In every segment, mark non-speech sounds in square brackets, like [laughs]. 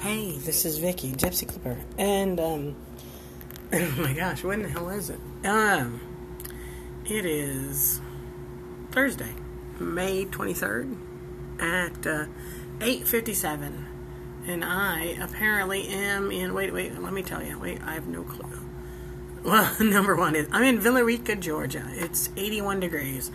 Hey, this is Vicky, Gypsy Clipper, and um, [clears throat] oh my gosh, when the hell is it? Um, it is Thursday, May twenty third, at uh, eight fifty seven, and I apparently am in. Wait, wait, let me tell you. Wait, I have no clue. Well, [laughs] number one is I'm in Villa Rica, Georgia. It's 81 degrees.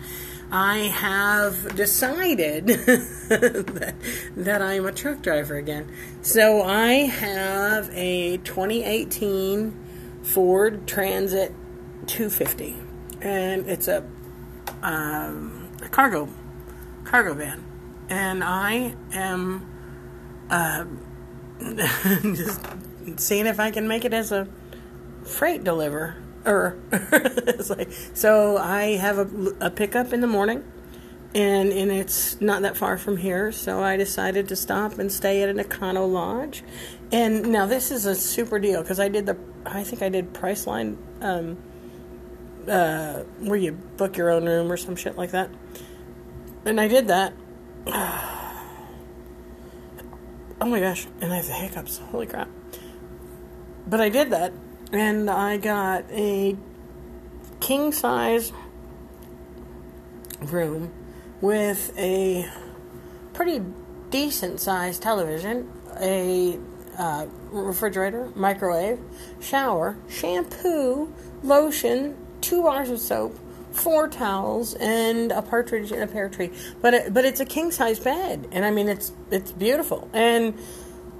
I have decided [laughs] that, that I'm a truck driver again. So I have a 2018 Ford Transit 250, and it's a, um, a cargo cargo van, and I am uh, [laughs] just seeing if I can make it as a freight deliver [laughs] or like, so I have a, a pickup in the morning and and it's not that far from here so I decided to stop and stay at an Econo Lodge. And now this is a super deal because I did the I think I did Priceline um, uh, where you book your own room or some shit like that. And I did that. [sighs] Oh my gosh and I have the hiccups holy crap. But I did that and I got a king size room with a pretty decent sized television, a uh, refrigerator, microwave, shower, shampoo, lotion, two bars of soap, four towels, and a partridge in a pear tree. But it, but it's a king size bed, and I mean it's it's beautiful and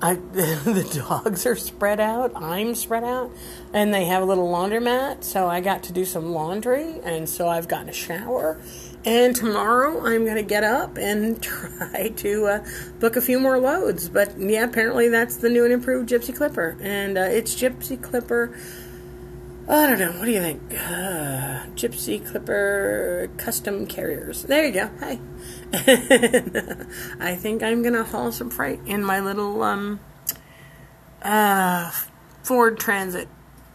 I, [laughs] the dogs are spread out. I'm spread out, and they have a little laundromat. So I got to do some laundry, and so I've gotten a shower. And tomorrow I'm going to get up and [laughs] try to uh, book a few more loads. But yeah, apparently that's the new and improved Gypsy Clipper, and uh, it's Gypsy Clipper. I don't know. What do you think? Uh, [sighs] Gypsy Clipper custom carriers. There you go. Hey. [laughs] I think I'm gonna haul some freight in my little um, uh, Ford Transit.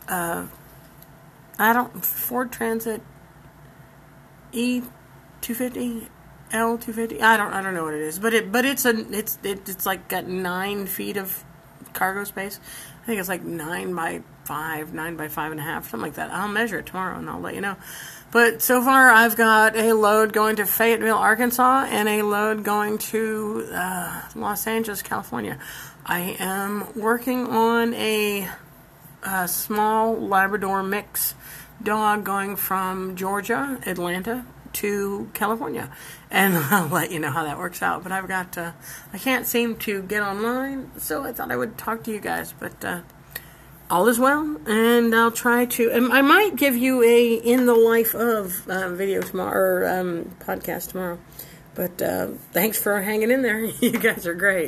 Uh, I don't Ford Transit E two fifty L two fifty. I don't I don't know what it is, but it but it's a it's it, it's like got nine feet of cargo space. I think it's like nine by five, nine by five and a half, something like that. I'll measure it tomorrow and I'll let you know. But so far, I've got a load going to Fayetteville, Arkansas, and a load going to uh, Los Angeles, California. I am working on a, a small Labrador mix dog going from Georgia, Atlanta, to California, and [laughs] I'll let you know how that works out. But I've got, uh, I can't seem to get online, so I thought I would talk to you guys. But uh, all is well, and I'll try to. And I might give you a in the life of uh, video tomorrow, or um, podcast tomorrow. But uh, thanks for hanging in there. [laughs] You guys are great.